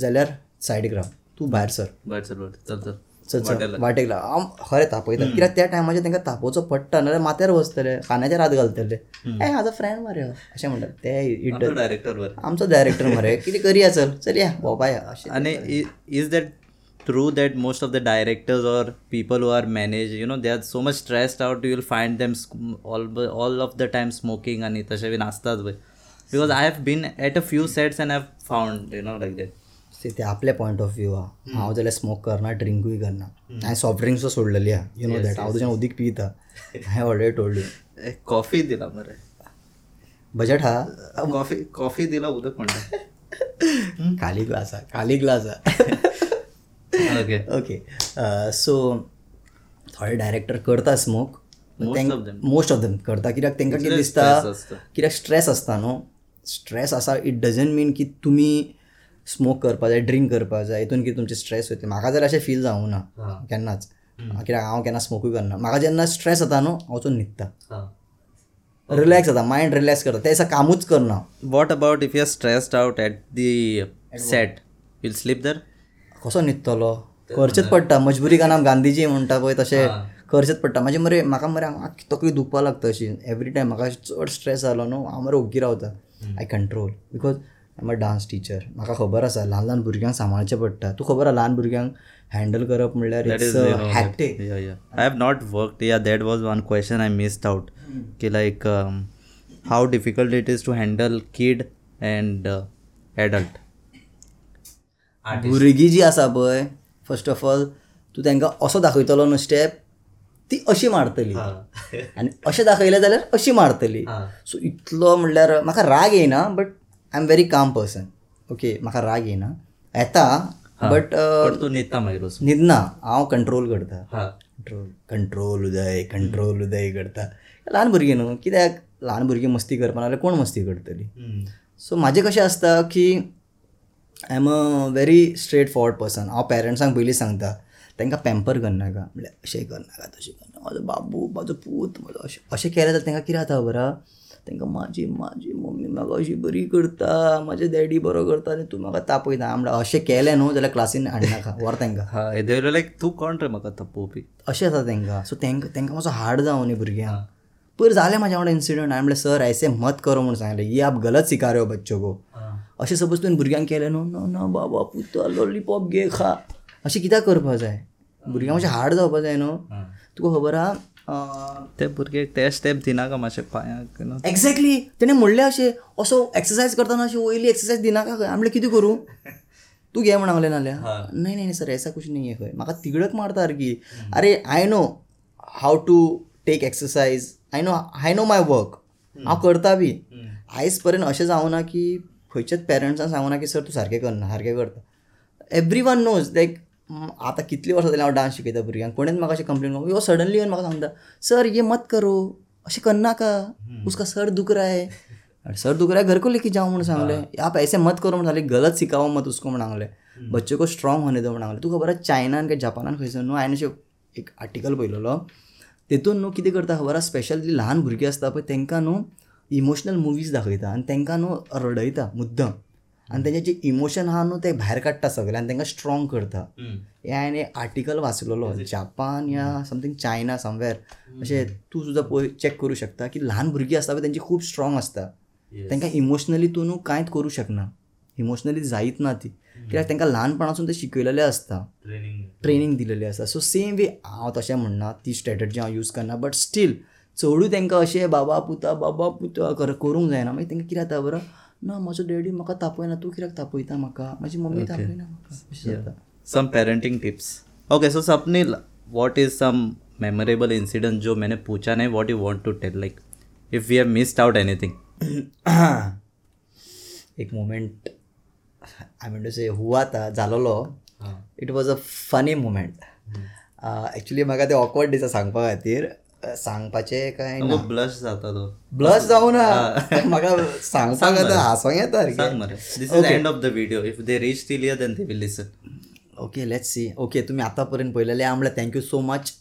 जाल्यार सायडीक राव तूं भायर सर. बट सर बट चल चल. चल चल. वाटेक लाव हांव खरें तापयता कित्याक त्या टायमाचेर तांकां तापोवचो पडटा नाल्यार माथ्यार बसतले खाण्याचेर हात घालतले. ए म्हाजो फ्रेंड मरे हो. अशें म्हणटात ते डायरेक्टर आमचो डायरेक्टर मरे कितें करया चल. चल या. भोंवपा या. अशें आणि is that through that most of the directors or people who are manage you know they are so much stressed out you will find them all of the time smoking आणि तशें बीन आसतात पळय because I have been at a few sets and have found you know See, ते आपले point of view हा. हांव जाल्यार स्मोक करना ड्रिंकूय करना हांवें सॉफ्ट ड्रिंक्स सोडलेली आहा यू नो दॅट हांव तुज्यान उदीक पिता हांवें ऑलरेडी टोल्ड यू कॉफी दिला मरे बजेट हा. कॉफी कॉफी दिला उदक म्हणटा खाली ग्लास हा. खाली ग्लास हा. ओके ओके सो थोडे डायरेक्टर करता स्मोक. मोस्ट ऑफ देम करता. कित्याक तांकां कितें stress दिसता. कित्याक स्ट्रेस आसता न्हू स्ट्रेस आसा इट डजंट मीन की तुमी स्मोक करपा जाय ड्रिंक करपा जाय हितून कितें तुमचें स्ट्रेस वयता म्हाका जर अशें फील जावूं ना केन्नाच कित्याक हांव केन्ना स्मोकूय करना म्हाका जेन्ना स्ट्रेस जाता न्हू हांव वचून न्हिदता रिलॅक्स जाता मायंड रिलॅक्स करता. ते दिसा कामूच करना what about if you are stressed out at the set will sleep दर कसो न्हिदतलो करचेच पडटा मजबुरी कारणान गांधीजी म्हणटा पळय तशें करचेच पडटा म्हाजे मरे म्हाका मरे आख्खी तकली दुखपा लागता अशी. एवरी टायम म्हाका चड स्ट्रेस जालो न्हू हांव मरे ओग्गी रावता. I control because I dance teacher. म्हाका खबर आसा ल्हान ल्हान भुरग्यांक सांबाळचें पडटा. तू खबर आहा ल्हान भुरग्यांक हँडल करप म्हणल्यार not worked. Yeah that was one question i missed out. Ki like um, how difficult it is to handle kid and uh, adult? भुरगीं जी आसा पळय फर्स्ट ऑफ ऑल तूं तांकां असो दाखयतलो न्हू स्टेप ती अशी मारतली. आनी अशें दाखयलें जाल्यार अशी मारतली. सो इतलो म्हणल्यार म्हाका राग येयना but I am very calm person okay म्हाका राग येयना येता बट तू न्हिदता मागीर न्हिदना हांव कंट्रोल करता हा कंट्रोल कंट्रोल उदय कंट्रोल उदय करता ल्हान भुरगीं न्हू कित्याक ल्हान भुरगीं मस्ती करपा नाल्यार कोण मस्ती करतली सो म्हाजें कशें आसता की I am a very straightforward person हांव पेरंट्सांक पयलीं सांगता तांकां पॅम्पर करनाका म्हणल्यार अशें करनाका तशें करना म्हाजो बाबू म्हाजो पूत म्हाजो अशें अशें केलें जाल्यार तांकां कितें जाता खबर तांकां म्हाजी म्हाजी मम्मी म्हाका अशी बरी करता म्हाजे डॅडी बरो करता आनी तूं म्हाका तापयता. म्हणल्यार अशें केलें न्हू जाल्यार क्लासीन हाडनाका व्हर तांकां. हा लायक तू कोण रे म्हाका तपोवपी? अशें जाता तांकां. सो तांकां तांकां मातसो हार्ड जावं न्ही भुरग्यांक. पयर जालें म्हाज्या वांगडा इन्सिडंट हांवें म्हणलें सर ऐसे मत करो म्हणून सांगलें ये आप गलत सिखा रहे हो. बच्चो को अशें सपोज तुवें भुरग्यांक केलें न्हू न न बाबा पुता लॉलीपॉप घे खा. अशें कित्याक करपा जाय? भुरग्यांक मातशें हार्ड जावपा जाय न्हू? तुका खबर आहा ते भुरगे ते स्टेप दिनाका मातशें पांयाक एक्झॅक्टली तेणें म्हणलें अशें असो एक्सरसायज करतना अशी वयली एक्सरसायज दिनाका खंय म्हणलें कितें करूं? तू घे म्हणून सांगलें नाल्या नाही नाही सर ऐसा कुछ नाही आहे खंय म्हाका तिगडक मारता सारकी अरे I know how to take exercise I know I know my work हांव करता बी. आयज पर्यंत अशें जावं ना की खंयच्याच पेरंट्सान सांगूं ना की सर तूं सारकें करना सारकें करता. एवरी वन नोज लायक आतां कितलीं वर्सां जालीं हांव डान्स शिकयता भुरग्यांक कोणेंच म्हाका अशें कंप्लेन करून यो सडनली येवन म्हाका सांगता सर ये मत करो. अशें करनाका उसका सर दुख रहा है. सर दुख रहा है? घर को लेके जाओ म्हणून सांगलें. आप ऐसे मत करो म्हणून सांगलें. गलत सिखाओ मत उसको म्हणून सांगलें बच्चे को स्ट्रॉंग होने दो म्हणून सांगलें तूं खबर आहा चायनान काय जपानान खंयसर न्हू. हांवें अशें एक आर्टिकल पळयलेलो तेतून न्हू कितें करता खबर आहा स्पेशल जी ल्हान भुरगीं आसता पळय तांकां न्हू इमोशनल मुवीज दाखयता आनी तांकां न्हू रडयता मुद्दम. आनी तेंचे जे इमोशन आहा न्हू ते भायर काडटा सगळे आनी तांकां स्ट्रॉंग करता हे हांवें एक आर्टिकल वाचलेलो जापान या समथींग चायना समवेर अशें तूं सुद्दां पळय चॅक करूं शकता की ल्हान भुरगीं आसता पळय तेंची खूब स्ट्रॉंग आसता तांकां इमोशनली तूं न्हू कांयच करूं शकना इमोशनली जायत ना ती. कित्याक तांकां ल्हानपणासून ते शिकयलेलें आसता ट्रेनींग दिलेली आसा सो सेम वे हांव तशें म्हणना ती स्ट्रेटजी हांव यूज करना बट स्टील चडूय तांकां अशें बाबा पुता बाबा पुता कर करूंक जायना मागीर तांकां कितें जाता बरं ना म्हजो डॅडी म्हाका तापयना तूं कित्याक तापयता म्हाका म्हजी मम्मी तापयना म्हाका some parenting tips okay so sapnil what is some memorable incident जो मैंने पूछा नहीं what you want to tell like if we have missed out anything एक मोमेंट आय म्हणटा से हुआ था जालोलो it was a funny moment actually म्हाका ते ऑकवर्ड दिसा सांगपा खातीर सांगपाचें काय ना. ब्लश जाता तो. ब्लस जाऊ ना. म्हाका सांगपाक आतां? हांसोंक येता सांग the end of the video. If they reach till here then they will listen. Okay let's see okay तुम्ही आतापर्यंत पळयलेले आहा म्हणल्यार thank you so much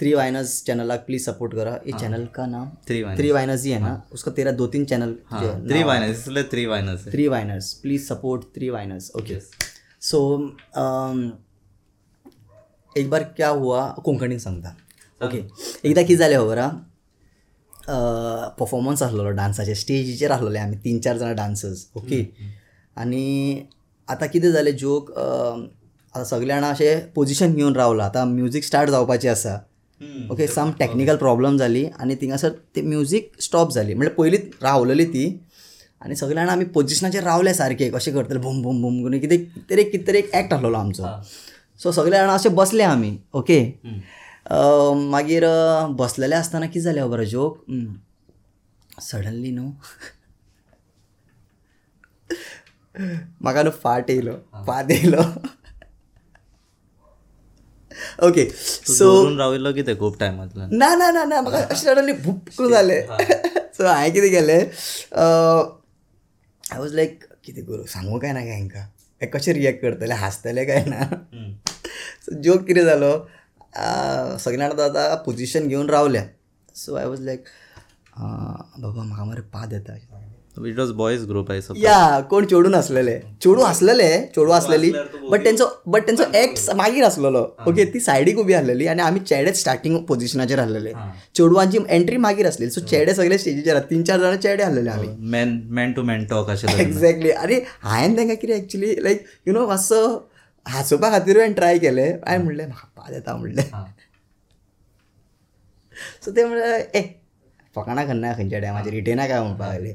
three winners चॅनलाक please support करा. ये चॅनल का नाम? Winers. थ्री वायनर्स ही है ना? उसका तेरा दो तीन चैनल हाँ. three winers इसलिए winners है. Three winners please support three winners okay so एक बार क्या हुआ? कोंकणीन सांगता. ओके एकदां कितें जालें खबर आहा परफॉर्मन्स आसलेलो डान्साचे स्टेजीचेर आसलेले आमी तीन चार जाणां डान्सर्स ओके आनी आतां कितें जालें जोक आतां सगळे जाणां अशें पोजिशन घेवन रावला आतां म्युजीक स्टार्ट जावपाचें आसा ओके सम टॅक्निकल प्रॉब्लम जाली आनी थिंगासर ते म्युजीक स्टॉप जाली म्हणजे पयलींच रावलेली ती. आनी सगळे जाणां आमी पोजिशनाचेर रावले सारके कशें करतले? बूम बूम बूम करून कितें तरी कितें तरी एक एक्ट आसलेलो आमचो. सो सगळे जाणां अशे बसले आमी ओके मागीर बसलेले आसतना कितें जालें खबर जोक? सडनली न्हू म्हाका न्हू फाट येयलो. फाट येयलो. ओके सो राविल्लो कितें खूब टायमांतल्यान? ना ना ना ना म्हाका अशें सडनली भुक्क जालें. सो हांवें कितें केलें? आय वॉज लायक कितें करूं? सांगू काय ना काय हांकां? हे कशें रियॅक्ट करतले? हांसतले काय ना? सो जोक कितें जालो? सगळे जाणां आतां पोजिशन घेवन रावल्या. सो आय वॉज लायक बाबा म्हाका मरे पाद येता it was boys group I suppose या कोण चेडून आसलेले चेडू आसलेले चेडू आसलेली बट तेंचो बट तेंचो एक्ट मागीर आसलेलो ओके ती सायडीक उबी आसलेली आनी आमी चेडेच स्टार्टींग पोजिशनाचेर आसलेले चेडवांची एंट्री मागीर आसलेली सो चेडे सगळे स्टेजीचेर. तीन चार जाणां चेडे आसलेले आमी man man to man talk अशें लग्न. एक्झॅक्टली आनी हांवें तांकां कितें एक्चुली लायक यू नो मातसो हांसोवपा खातीर हांवें ट्राय केलें. हांवें म्हणलें म्हाका पाद येता म्हणलें. सो ते म्हणलें ए फकाणां करना खंयच्या टायमाचेर रिटेना काय म्हणपाक लागले?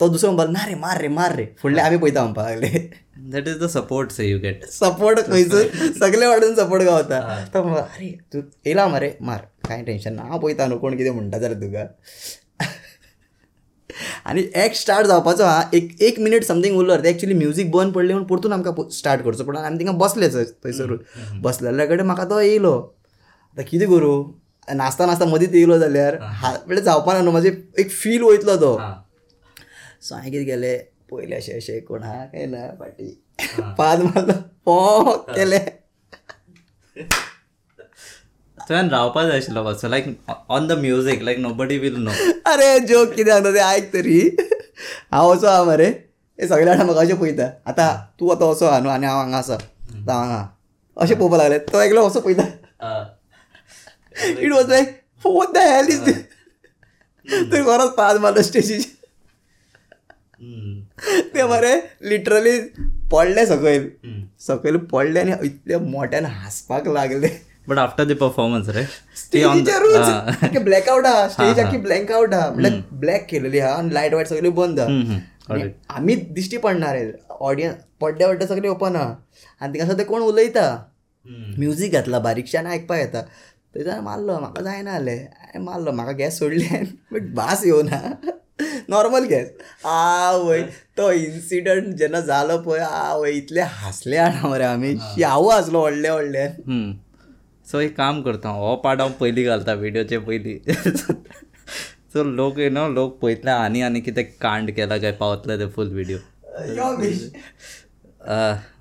तो दुसरो म्हणपाक ना रे मार रे मार रे फुडले आमी पळयता म्हणपाक लागले. That is the support say you get. Support खंयसून सगळे वाटेन सपोर्ट गावता. तो म्हणपा अरे तूं येयला मरे मार कांय टेन्शन ना हांव पळयता न्हू कोण कितें म्हणटा जाल्यार तुका. आनी एक्ट स्टार्ट जावपाचो हा एक एक मिनीट समथींग उरलो ते एक्चुली म्युजीक बंद पडले म्हणून परतून आमकां स्टार्ट करचो. पडलो आनी थिंगा बसलेच थंयसर बसलेल्या कडेन म्हाका तो येयलो. आतां कितें करूं? नाचता नाचता मदींच येयलो जाल्यार हा. म्हणजे जावपाना न्हू म्हाजे एक फील वयतलो तो. सो हांवें कितें केलें? पयलें अशें अशें कोण आहा काय ना फाटी पाद मारलो. पो केलें. तुवें रावपा जाय आशिल्लो मातसो like on the music like nobody will know अरे जोक कितें सांगता तें आयक तरी. हांव असो आहा मरे. हे सगळे जाणां म्हाका अशें पळयता आतां तूं आतां असो आहा न्हू आनी हांव हांगा आसा आतां हांगा अशें पळोवपा लागले. तो एकलो असो पळयता it was like what the hell is थंय खरोच पाद मारलो स्टेजीचेर ते मरे लिटरली पडले सकयल सकयल पडले आनी इतले मोठ्यान हांसपाक लागले. बट आफ्टर द परफॉर्मन्स रे ब्लॅकआउट आहा स्टेज आखी ब्लँक आउट आहा म्हणल्यार ब्लॅक केलेली आहा आनी लायट वायट सगळी बंद. आहा आनी आमी दिश्टी पडणारे ऑडियन्स पड्डे पड्डे सगळे ओपन आहा आनी थिंगा ते कोण उलयता? म्युजीक घातला बारीकशें आनी आयकपाक येता. थंयच्यान मारलो म्हाका जायना जालें हांवें मारलो म्हाका गॅस सोडले बट भास येवना नॉर्मल गॅस. आवय तो इन्सिडंट जेन्ना जालो पळय आवय इतले हांसले आना मरे आमी शावो हांसलो व्हडले व्हडले सो एक काम करता हो पार्ट हांव पयलीं घालता विडियोचे पयलीं सो लोक यू नो लोक पळयतले आनी आनी कितें कांड केला काय पावतले ते फूल विडियो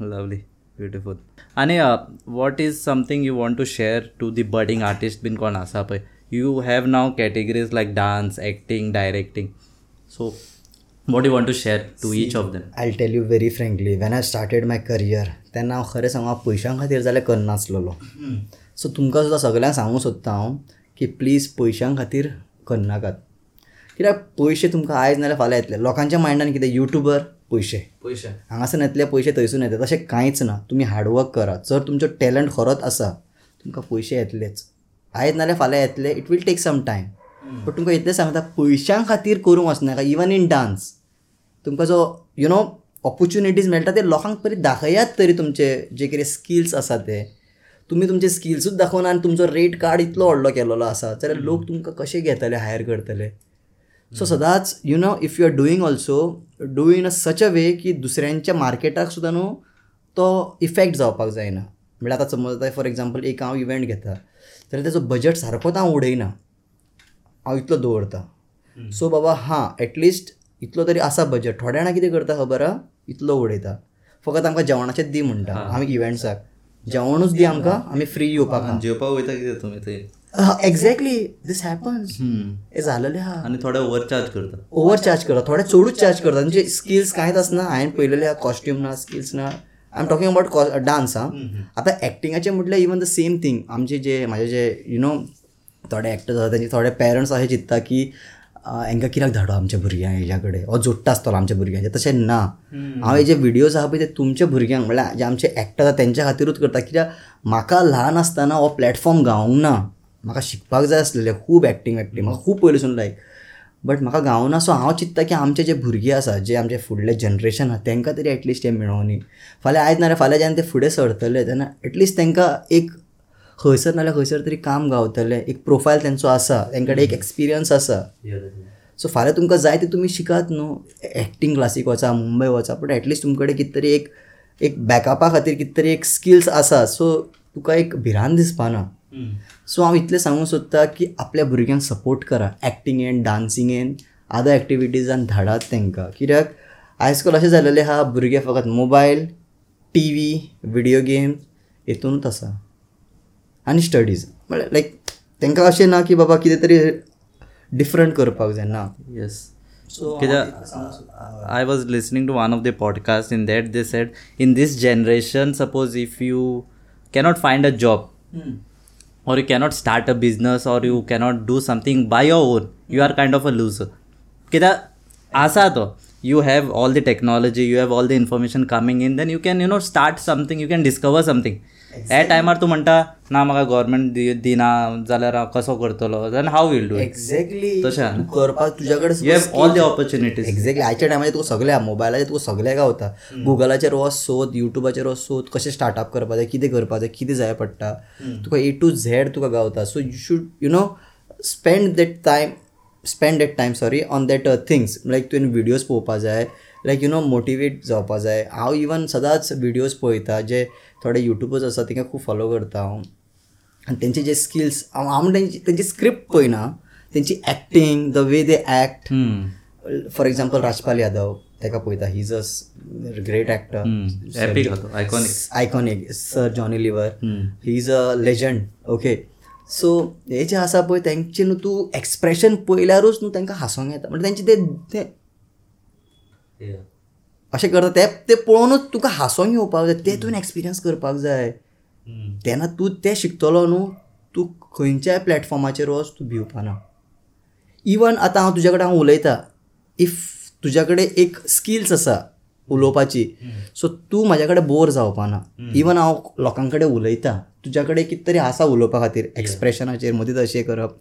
लवली ब्युटिफूल आनी what is something you want to share to the budding artist bin कोण आसा पळय you have now categories like dance acting directing so what you want to share to each of them I tell you very frankly when I started my career तेन्ना हांव खरें सांगू हांव पयशां खातीर जाल्यार करनासलेलो सो तुमकां सुद्दां सगळ्यांक सांगूंक सोदता हांव की प्लीज पयशां खातीर करनाकात. कित्याक पयशे तुमकां आयज नाल्यार फाल्यां येतले. लोकांच्या मायंडान कितें? युट्यूबर पयशे. पयशे. हांगासून येतले पयशे थंयसून येता तशें कांयच ना. तुमी हार्डवर्क करा. जर तुमचो टॅलंट खरोच आसा तुमकां पयशे येतलेच. आयज नाल्यार फाल्यां येतले it will take some time but तुमकां इतलें सांगता पयशां खातीर करूंक वचनाका इवन इन डान्स तुमकां जो यु नो ऑपॉर्च्युनिटीज मेळटा ते लोकांक परी दाखयात तरी तुमचे जे कितें स्किल्स आसा ते. तुमी तुमचे स्किल्सूच दाखोवना आनी तुमचो रेट कार्ड इतलो व्हडलो केलेलो आसा जाल्यार लोक तुमकां कशे घेतले हायर करतले? सो सदांच you know if you are doing also do in a such a way की दुसऱ्यांच्या मार्केटाक सुद्दां न्हू तो इफेक्ट जावपाक जायना. म्हणल्यार आतां समज आतां फॉर एग्जाम्पल एक हांव इव्हेंट घेता जाल्यार तेजो बजट सारकोच हांव उडयना. हांव इतलो दवरता. सो बाबा हां एटलिस्ट इतलो तरी आसा बजट थोड्या जाणां कितें करता खबर आहा इतलो उडयता. फकत आमकां जेवणाचेच दी म्हणटा. आमी इव्हेंट्साक जेवणूच दी आमकां आमी फ्री येवपाक जेवपाक वयता कितें तुमी थंय? एक्झॅक्टली दीस हॅपन्स हे झालेले आहा आनी थोडे ओवर चार्ज करता. ओवर चार्ज करता थोडे चडूच चार्ज करता. म्हणजे स्किल्स कांयच आसना हांवें पळयलेले आहा कॉस्ट्यूम ना स्किल्स ना. I am talking about dance आं आतां एक्टिंगाचें म्हटल्यार इवन द सेम थिंग आमचे जे म्हाजे जे यु नो थोडे एक्टर्स आसा तेंचे थोडे पेरंट्स अशें चिंत्ता की हांकां कित्याक धाडो आमच्या भुरग्यांक हेज्या कडेन हो जोडटा आसतलो आमच्या भुरग्यांचे तशें ना. हांव हे जे विडियोज आहा पळय ते तुमच्या भुरग्यांक म्हळ्यार जे आमचे एक्टर आसा तेंच्या खातीरूच करता. कित्याक म्हाका ल्हान आसतना हो प्लॅटफॉर्म गावूंक ना. म्हाका शिकपाक जाय आसलेलें खूब एक्टींग एक्टींग म्हाका खूब पयलींसून लायक बट म्हाका गावना सो हांव चिंत्ता की आमचे जे भुरगे आसा जे आमचे फुडले जनरेशन आहा तांकां तरी एटलिस्ट हें मेळोनी फाल्यां आयज नाल्यार फाल्यां जेन्ना ते फुडें सरतले तेन्ना एटलिस्ट तांकां एक खंयसर नाल्यार खंयसर तरी काम गावतलें एक प्रोफायल तेंचो आसा तेंकडे एक एक्सपिरियन्स आसा सो फाल्यां तुमकां जाय ते तुमी शिकात न्हू? एक्टींग क्लासीक वचा मुंबय वचा पूण एटलिस्ट तुमचे कडेन कितें तरी एक एक बॅकअपा खातीर कितें तरी एक स्किल्स आसा सो तुका एक भिरांत दिसपाना सो हांव इतलें सांगूंक सोदता की आपल्या भुरग्यांक सपोर्ट करा. एक्टिंगेन डान्सिंगेन अदर एक्टिविटीजान धाडात तांकां. कित्याक? आयज अशें जालेलें आहा भुरगे फकत mobile T V video game हितूनच आसा आनी स्टडीज़ म्हळ्यार लायक तांकां अशें ना की बाबा कितें तरी डिफरंट करपाक जाय ना. येस कित्याक I was listening to one of the podcast in that they said in this generation suppose if you cannot find a job or you cannot start a business or you cannot do something by your own you are kind of a loser. कित्याक आसा तो. You have all the technology you have all the information coming in then you can you know start something you can discover something. ह्या टायमार तूं म्हणटा ना म्हाका government दिना जाल्यार हांव कसो करतलो देन हाव वील डू एक्झॅक्टली तशें. करपाक तुज्या यू कडेन have all the opportunities exactly आयच्या टायमार तुका सगळे आहा मोबायलाचेर तुका सगळे गावता गुगलाचेर वच सोद युट्यूबाचेर वच सोद कशें स्टार्टअप करपा जाय कितें करपा जाय कितें जाय पडटा तुका ए टू झॅड तुका गावता so you should you know spend that time spend that time sorry on that things like तुवें विडियोज पळोवपा जाय. लायक यू नो मोटिवेट जावपा जाय. हांव इवन सदांच विडियोज पळयता जे थोडे युट्यूबर्स आसा तांकां खूब फॉलो करता हांव. आनी तेंचे जे स्किल्स हांव हांव तेंची तेंची स्क्रिप्ट पळयना तेंची acting the way they act for example Rajpal Yadav ताका पळयता he is a great actor iconic iconic sir Johnny Lever he is a legend okay so हे जे आसा पळय तेंचे न्हू तूं एक्सप्रेशन पळयल्यारूच न्हू तांकां हांसोंक येता. म्हणजे तेंचे ते ते अशें करता ते ते पळोवनूच तुका हांसोंक येवपाक जाय. ते तुवें एक्सपिरियन्स करपाक जाय. तेन्ना तूं तें शिकतलो न्हू तूं खंयच्याय प्लॅटफॉर्माचेर वच तूं भिवपाना इवन आतां हांव तुज्या कडेन हांव उलयतां. इफ तुज्या कडेन एक स्किल्स आसा उलोवपाची. सो तूं म्हाज्या कडेन बोर जावपाना इवन हांव लोकां कडेन उलयतां. तुज्या कडेन कितें तरी आसा उलोवपा खातीर एक्सप्रेशनाचेर मदींच अशें करप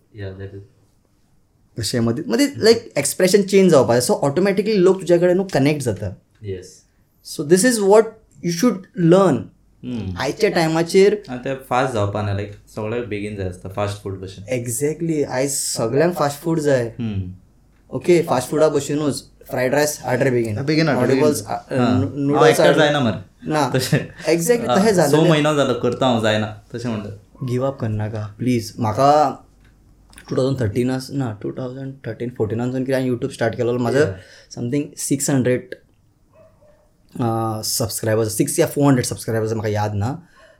अशें मदीं मदीं लायक एक्सप्रेशन चेंज जावपा जाय सो ऑटोमॅटिकली लोक तुज्या कडेन न्हू कनेक्ट जाता yes so this is what you should learn आयच्या टायमाचेर ते फास्ट जावपा ना लायक सगळ्याक बेगीन जाय आसता फास्ट फूड भशेन एक्झॅक्टली आयज सगळ्यांक फास्ट फूड जाय. ओके फास्ट फुडा भशेनूच फ्रायड रायस हार्डर बेगीन बेगीन बेगीन. नूडल्स जायना मरे. ना. तशें एक्झॅक्टली तशें स म्हयनो जालो करता हांव जायना तशें म्हणटा गिव अप करनाका प्लीज म्हाका टू थावजंड थर्टिनास ना टू थावजंड थर्टीन फोर्टिनासून कितें हांवें यूट्यूब स्टार्ट केलो म्हाजो something six hundred subscribers six या फोर हंड्रेड सबस्क्रायबर्स म्हाका याद ना.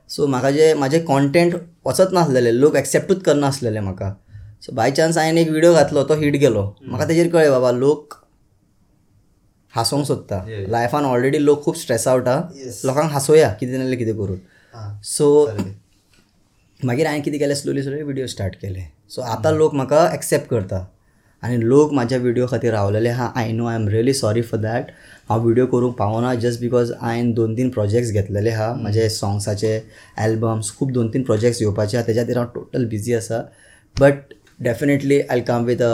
सो म्हाका जे म्हाजे कॉन्टेंट वचत नासलेले लोक एक्सेप्टूच करनासलेले म्हाका सो बाय चान्स हांवें एक व्हिडिओ घातलो तो हिट गेलो. म्हाका तेजेर कळ्ळें बाबा लोक हांसोंक सोदता. लायफान ऑलरेडी लोक खूब स्ट्रेस आवट लोकांक हांसोया कितें नाल्यार कितें करून. सो मागीर हांवें कितें केलें स्लोली स्लोली विडियो स्टार्ट केले. सो आतां लोक म्हाका एक्सेप्ट करता. आनी लोक म्हाज्या विडियो खातीर रावलेले आहा I know I am really sorry for that हांव व्हिडिओ करूंक पावना जस्ट बिकॉज हांवें दोन तीन प्रोजेक्ट्स घेतलेले आहा म्हजे सॉंग्साचे एल्बम्स खूब दोन तीन प्रोजेक्ट्स येवपाचे आहा तेज्या खातीर हांव टोटल बिजी आसा. But definitely I come with a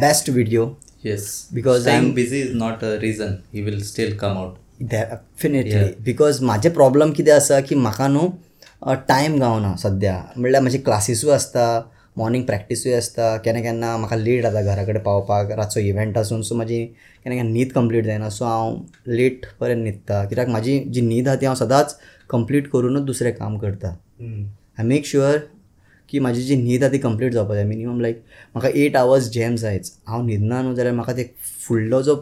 best video Yes. Because staying I'm- busy is not a reason. He will still come out. Definitely because म्हाजे प्रॉब्लम कितें आसा की म्हाका न्हू टायम गावना सद्या म्हणल्यार म्हजे क्लासीसूय आसता मॉर्निंग प्रॅक्टिसूय आसता केन्ना केन्ना म्हाका लेट जाता घरा कडेन पावपाक रातचो इव्हेंट आसून सो म्हाजी केन्ना केन्ना न्हीद कंप्लीट जायना. सो हांव लेट पर्यंत न्हिदता कित्याक म्हाजी जी न्हीद आहा ती हांव सदांच कंप्लीट करूनच दुसरें काम करता. आय मेक शुअर की म्हाजी जी न्हीद आहा ती कंप्लीट जावपाक जाय मिनिमम लायक म्हाका एट आवर्स जॅम जायच हांव न्हिदना न्हू जाल्यार म्हाका ते फुडलो जो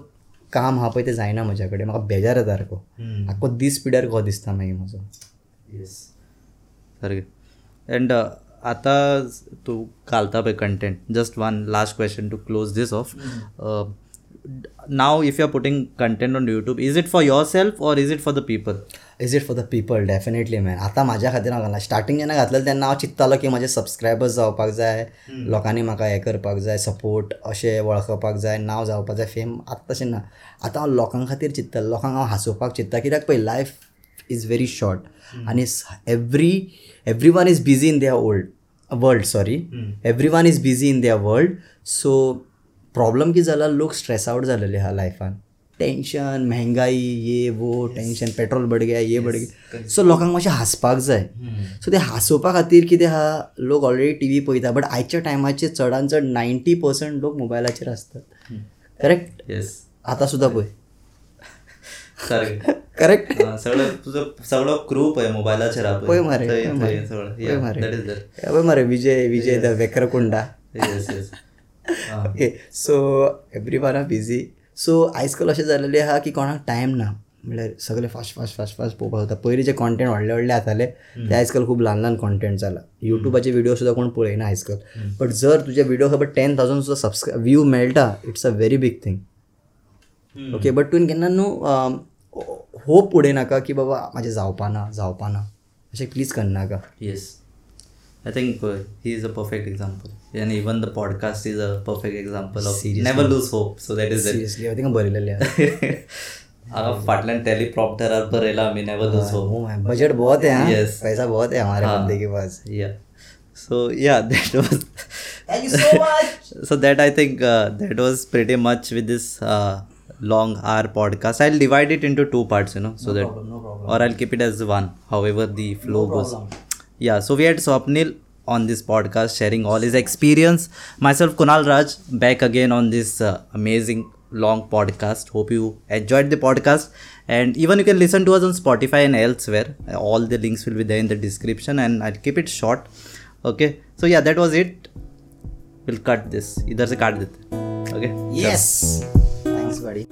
काम आहा पळय ते जायना म्हज्या कडेन म्हाका बेजार येता सारको. आख्खो दीस पिड्यार कहो दिसता मागीर म्हजो. येस सारकें. अँड आतां तूं घालता पळय content just one last question to close this of you are putting content on YouTube is it for yourself or is it for the people is it for the people definitely man आतां म्हाज्या खातीर हांव घालना starting जेन्ना घातलेलें तेन्ना हांव चिंत्तालो की म्हाजे सबस्क्रायबर्स जावपाक जाय लोकांनी म्हाका हें करपाक जाय सपोर्ट अशें वळखपाक जाय नांव जावपाक जाय फेम आतां तशें ना. आतां हांव लोकां खातीर चिंत्तालो लोकांक हांव हांसोवपाक चिंत्ता कित्याक पळय लायफ इज व्हेरी शॉर्ट आनी every every one is busy in their old world sorry every one is busy in their world so problem कितें जाला लोक स्ट्रेस आउट जालेले आहा लायफान टेंशन मेहंगाई ये वो टेंशन पेट्रोल बड गया ये बड गया. सो लोकांक मातशें हांसपाक जाय. सो ते हांसोवपा खातीर कितें आहा लोक ऑलरेडी टी व्ही पळयता बट आयच्या टायमाचेर चडान चड नायन्टी पर्संट लोक मोबायलाचेर आसतात करेक्ट आतां सुद्दां पळय. सारकें करेक्ट सगळं तुझं सगळो क्रू पळय मोबायलाचेर पळय मरे पळय मरे. सगळं पळय मरे. Vijay Vijay Deverakonda. Yes yes okay so every one are busy so आयज काल अशें जालेलें आहा की कोणाक टायम ना. म्हणल्यार सगळे फास्ट फास्ट फास्ट फास्ट पळोवपाक जाता पयलीं जे कॉन्टेंट व्हडले व्हडले जाताले ते आयज काल खूब ल्हान ल्हान कॉन्टेंट जाला युट्यूबाचे व्हिडिओ सुद्दां कोण पळयना आयज काल बट जर तुजे व्हिडिओ खबर टेन थावजंड सुद्दां सबस्क्राय व्यू मेळटा it's a very big thing okay but तुवें केन्ना न्हू होप उडयनाका की बाबा म्हाजें जावपा ना जावपा ना अशें प्लीज करनाका Yes. I think uh, he is a perfect example. And even the podcast is a perfect example of Seriously. never lose hope. So that is it. Seriously हांव तिंगा बरयलेलें आहा हांगा फाटल्यान टेलिप्रॉप्टरार बरयला आमी never lose hope Oh my, budget बहुत है हाँ Yes. पैसा बहुत है हमारे हाँ. बंदे के पास या सो या that was thank you so much so that I think uh, that was pretty much with this uh, long hour podcast. I'll divide it into two parts, you know, so that problem, no problem. or I'll keep it as one, however the flow goes. Yeah, so we had Swapnil on this podcast sharing all his experience. Myself, Kunal Raj, back again on this uh, amazing long podcast. Hope you enjoyed the podcast. And even you can listen to us on Spotify and elsewhere. All the links will be there in the description, and I'll keep it short. Okay, so yeah, that was it. We'll cut this. इधर से काट देते Okay. Yes thanks बड़ी